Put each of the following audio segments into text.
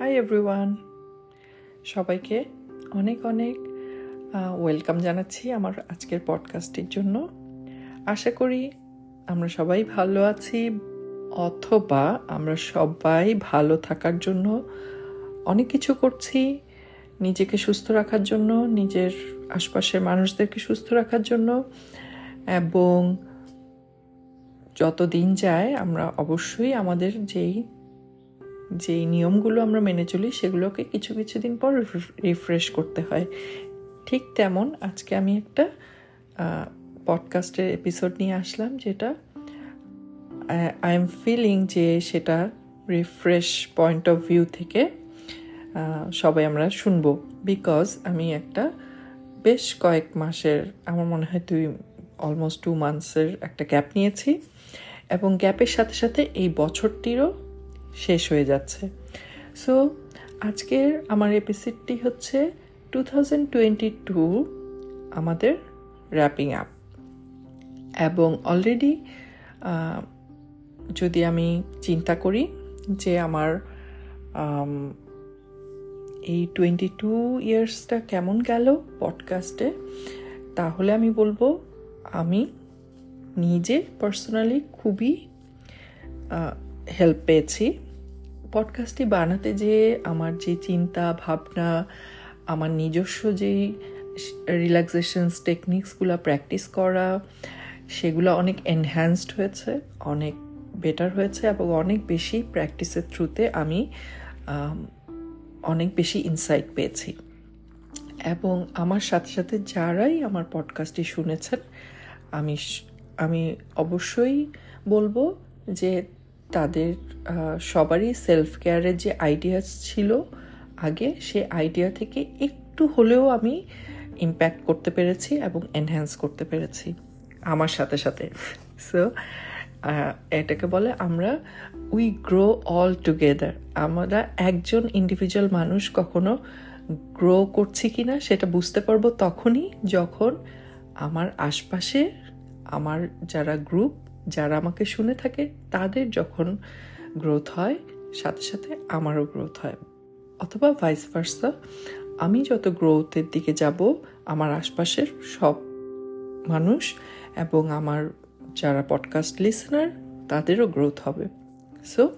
Hi everyone সবাইকে অনেক অনেক ওয়েলকাম জানাচ্ছি আমার আজকের পডকাস্টের জন্য। আশা করি আমরা সবাই ভালো আছি, অথবা আমরা সবাই ভালো থাকার জন্য অনেক কিছু করছি, নিজেকে সুস্থ রাখার জন্য, নিজের আশপাশের মানুষদেরকে সুস্থ রাখার জন্য, এবং যত দিন যায় আমরা অবশ্যই আমাদের যেই যেই নিয়মগুলো আমরা মেনে চলি সেগুলোকে কিছু কিছু দিন পর রিফ্রেশ করতে হয়। ঠিক তেমন আজকে আমি একটা পডকাস্টের এপিসোড নিয়ে আসলাম যেটা আই এম ফিলিং যে সেটা রিফ্রেশ পয়েন্ট অফ ভিউ থেকে সবাই আমরা শুনব। বিকজ আমি একটা বেশ কয়েক মাসের, আমার মনে হয় দুই, অলমোস্ট টু মান্থসের একটা গ্যাপ নিয়েছি। এবং গ্যাপের সাথে সাথে এই বছরটিরও শেষ হয়ে যাচ্ছে। সো আজকের আমার এপিসোডটি হচ্ছে টু থাউজেন্ড টোয়েন্টি টু আমাদের র্যাপিং আপ এবং অলরেডি যদি আমি চিন্তা করি যে আমার এই টোয়েন্টি টু ইয়ার্সটা কেমন গেল পডকাস্টে তাহলে আমি বলব, আমি নিজে পার্সোনালি খুবই হেল্প পেয়েছি। পডকাস্টটি বানাতে যে আমার যে চিন্তা, ভাবনা, আমার নিজস্ব যেই রিল্যাক্সেশনস টেকনিক্সগুলো প্র্যাকটিস করা, সেগুলো অনেক এনহ্যান্সড হয়েছে, অনেক বেটার হয়েছে এবং অনেক বেশি প্র্যাকটিসের থ্রুতে আমি অনেক বেশি ইনসাইট পেয়েছি। এবং আমার সাথে সাথে যারাই আমার পডকাস্টটি শুনেছেন, আমি আমি অবশ্যই বলব যে তাদের সবারই সেলফ কেয়ারের যে আইডিয়াস ছিল, আগে সে আইডিয়া থেকে একটু হলেও আমি ইম্প্যাক্ট করতে পেরেছি এবং এনহ্যান্স করতে পেরেছি আমার সাথে সাথে। সো এটাকে বলে আমরা উই গ্রো অল টুগেদার আমরা একজন ইন্ডিভিজুয়াল মানুষ কখনো গ্রো করছি কি না সেটা বুঝতে পারব তখনই যখন আমার আশপাশে আমার যারা গ্রুপ যারা আমাকে শুনে থাকে, তাদের যখন গ্রোথ হয়, সাথে সাথে আমারও গ্রোথ হয়। অথবা ভাইস ভার্সা আমি যত গ্রোথের দিকে যাব, আমার আশপাশের সব মানুষ এবং আমার যারা পডকাস্ট লিসনার তাদেরও গ্রোথ হবে। সো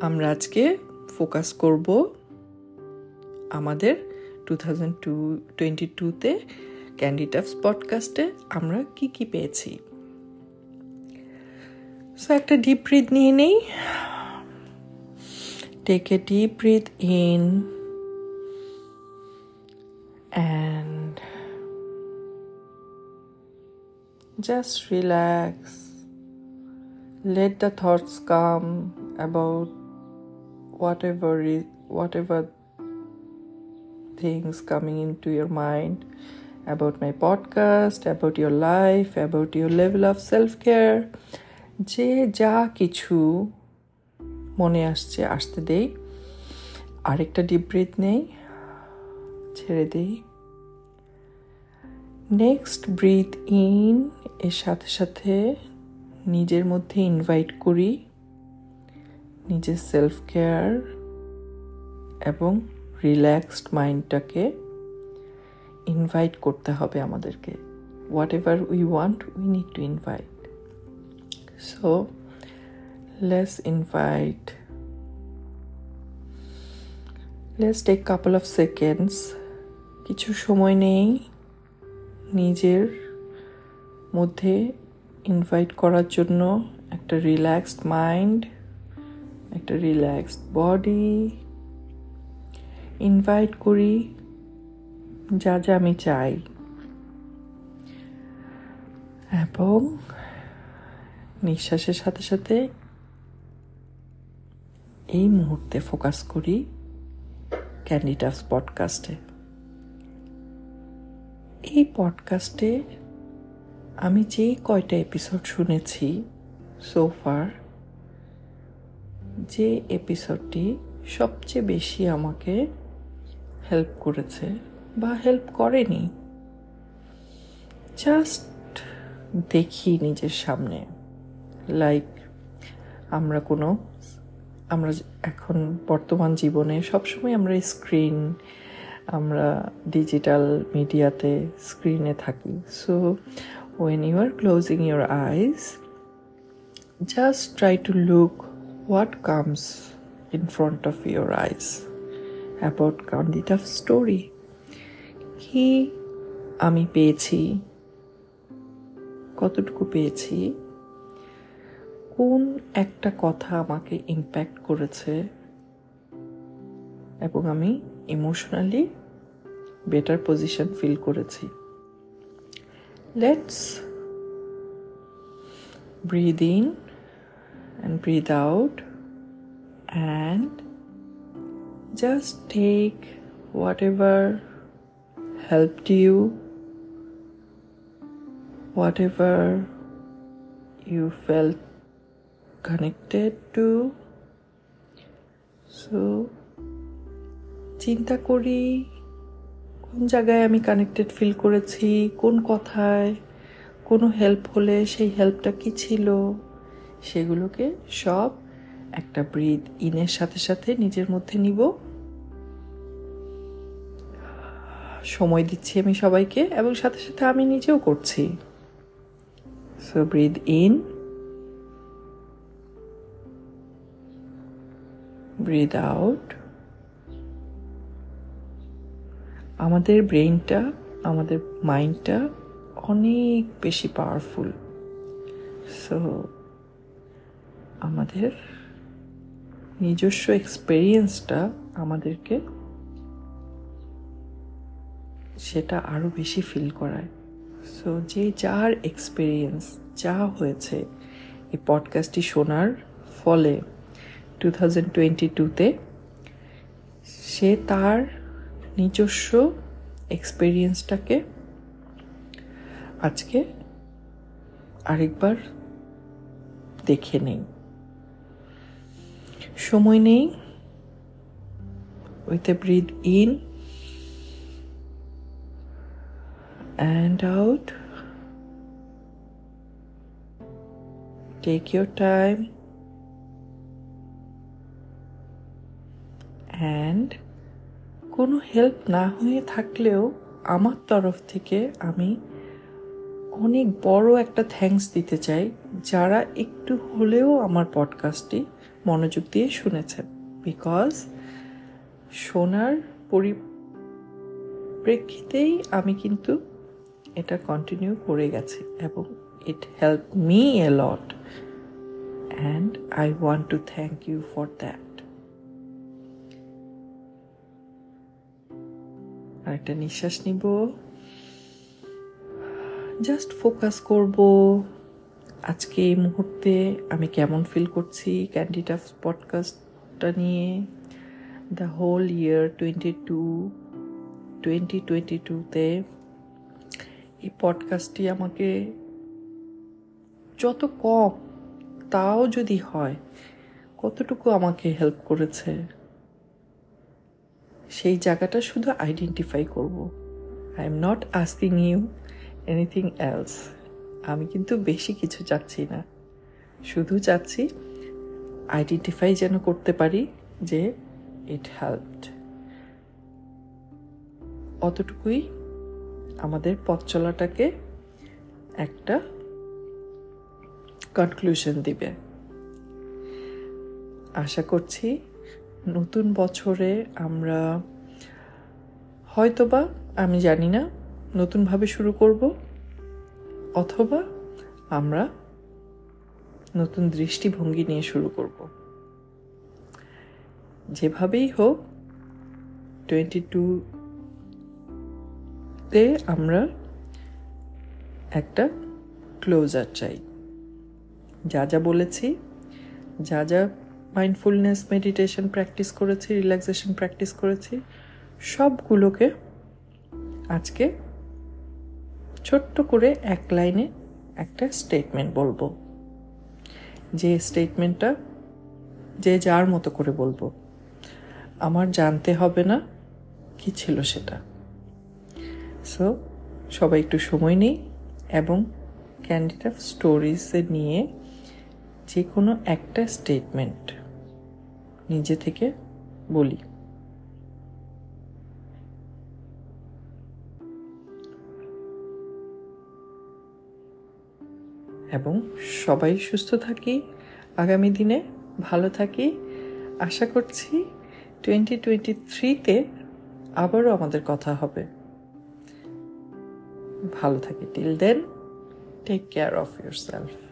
আমরা আজকে ফোকাস করব আমাদের টু থাউজেন্ড টু টোয়েন্টি টুতে ক্যান্ডিটাফস পডকাস্টে আমরা কি কি পেয়েছি। সো একটা ডিপ ব্রিথ নিয়ে নেই take a deep breath in and just relax let the thoughts come about whatever is whatever things coming into your mind about my podcast about your life about your level of self-care যে যা কিছু মনে আসছে, আসতে দেই। আরেকটা deep breathe নেই, ছেড়ে দেই। নেক্সট ব্রিথ ইন এর সাথে সাথে নিজের মধ্যে ইনভাইট করি। নিজের সেলফ কেয়ার এবং রিল্যাক্সড মাইন্ডটাকে ইনভাইট করতে হবে আমাদেরকে। Whatever we want we need to invite so let's invite let's take couple of seconds কিছু সময় নেই নিজের মধ্যে ইনভাইট করার জন্য একটা রিল্যাক্সড মাইন্ড একটা রিল্যাক্সড বডি ইনভাইট করি যা যা আমি চাই। এবং নিঃশ্বাসের সাথে সাথে এই মুহূর্তে ফোকাস করি ক্যান্ডিটাস পডকাস্টে এই পডকাস্টে আমি যে কয়টা এপিসোড শুনেছি সোফার যে এপিসোডটি সবচেয়ে বেশি আমাকে হেল্প করেছে বা হেল্প করেনি। জাস্ট দেখি নিজের সামনে। লাইক আমরা কোনো, আমরা এখন বর্তমান জীবনে সবসময় আমরা স্ক্রিন আমরা ডিজিটাল মিডিয়াতে স্ক্রিনে থাকি। So when you are closing your eyes just try to look what comes in front of your eyes about কান্ডিটাফ story কি আমি পেয়েছি? কতটুকু পেয়েছি? কোন একটা কথা আমাকে ইম্প্যাক্ট করেছে? এবং আমি ইমোশনালি বেটার পজিশন ফিল করেছি। Let's breathe in and breathe out and just take whatever helped you, whatever you felt connected to. So, চিন্তা করি কোন জায়গায় আমি কানেক্টেড ফিল করেছি কোন কথায় কোনো হেল্প হলে সেই হেল্পটা কি ছিল সেগুলোকে সব একটা ব্রিদ ইনের সাথে সাথে নিজের মধ্যে নিব সময় দিচ্ছি আমি সবাইকে এবং সাথে সাথে আমি নিজেও করছি so breathe in breathe out আমাদের ব্রেইনটা আমাদের মাইন্ডটা অনেক বেশি পাওয়ারফুল সো আমাদের নিজস্ব এক্সপেরিয়েন্সটা আমাদেরকে সেটা আরও বেশি ফিল করায়। সো যে যার এক্সপিরিয়েন্স যা হয়েছে, এই পডকাস্টটি শোনার ফলে টু থাউজেন্ড টোয়েন্টি টুতে সে তার নিজস্ব এক্সপিরিয়েন্সটাকে আজকে আরেকবার দেখে নেই সময় নেই with a breathe in and out. Take your time and কোনো হেল্প না হয়ে থাকলেও আমার তরফ থেকে আমি অনেক বড় একটা থ্যাঙ্কস দিতে চাই, যারা একটু হলেও আমার পডকাস্টটি মনোযোগ দিয়ে শুনেছেন। বিকজ শোনার পরিপ্রেক্ষিতেই আমি কিন্তু এটা কন্টিনিউ করে গেছি এবং it help me a lot and I want to thank you for that আরেকটা নিঃশ্বাস নিব। জাস্ট ফোকাস করব। আজকে এই মুহূর্তে আমি কেমন ফিল করছি ক্যান্ডিডা পডকাস্টটা নিয়ে। The whole year twenty two twenty twenty টুতে এই পডকাস্টটি আমাকে যত কম, তাও যদি হয়, কতটুকু আমাকে হেল্প করেছে? সেই জায়গাটা শুধু আইডেন্টিফাই করব। I am not asking you anything else আমি কিন্তু বেশি কিছু চাচ্ছি না। শুধু চাচ্ছি আইডেন্টিফাই যেন করতে পারি যে ইট হেল্পড অতটুকুই আমাদের পথ চলাটাকে একটা কনক্লুশন দিবে। আশা করছি নতুন বছরে আমরা হয়তোবা, আমি জানি না, নতুনভাবে শুরু করব, অথবা আমরা নতুন দৃষ্টিভঙ্গি নিয়ে শুরু করব। যেভাবেই হোক, টোয়েন্টি টু তে আমরা একটা ক্লোজার চাই। যা যা বলেছি, যা যা মাইন্ডফুলনেস মেডিটেশন প্র্যাকটিস করেছি রিল্যাক্সেশন প্র্যাকটিস করেছি, সবগুলোকে আজকে ছোট্ট করে এক লাইনে একটা স্টেটমেন্ট বলব। যে স্টেটমেন্টটা যে যার মতো করে বলব। আমার জানতে হবে না কি ছিল সেটা। সো সবাই একটু সময় নেই এবং ক্যান্ডিডেট স্টোরিজে নিয়ে যে কোনো একটা স্টেটমেন্ট নিজে থেকে বলি। এবং সবাই সুস্থ থাকি, আগামী দিনে ভালো থাকি। আশা করছি টোয়েন্টি টোয়েন্টি থ্রিতে আবারও আমাদের কথা হবে। ভালো থাকি till then take care of yourself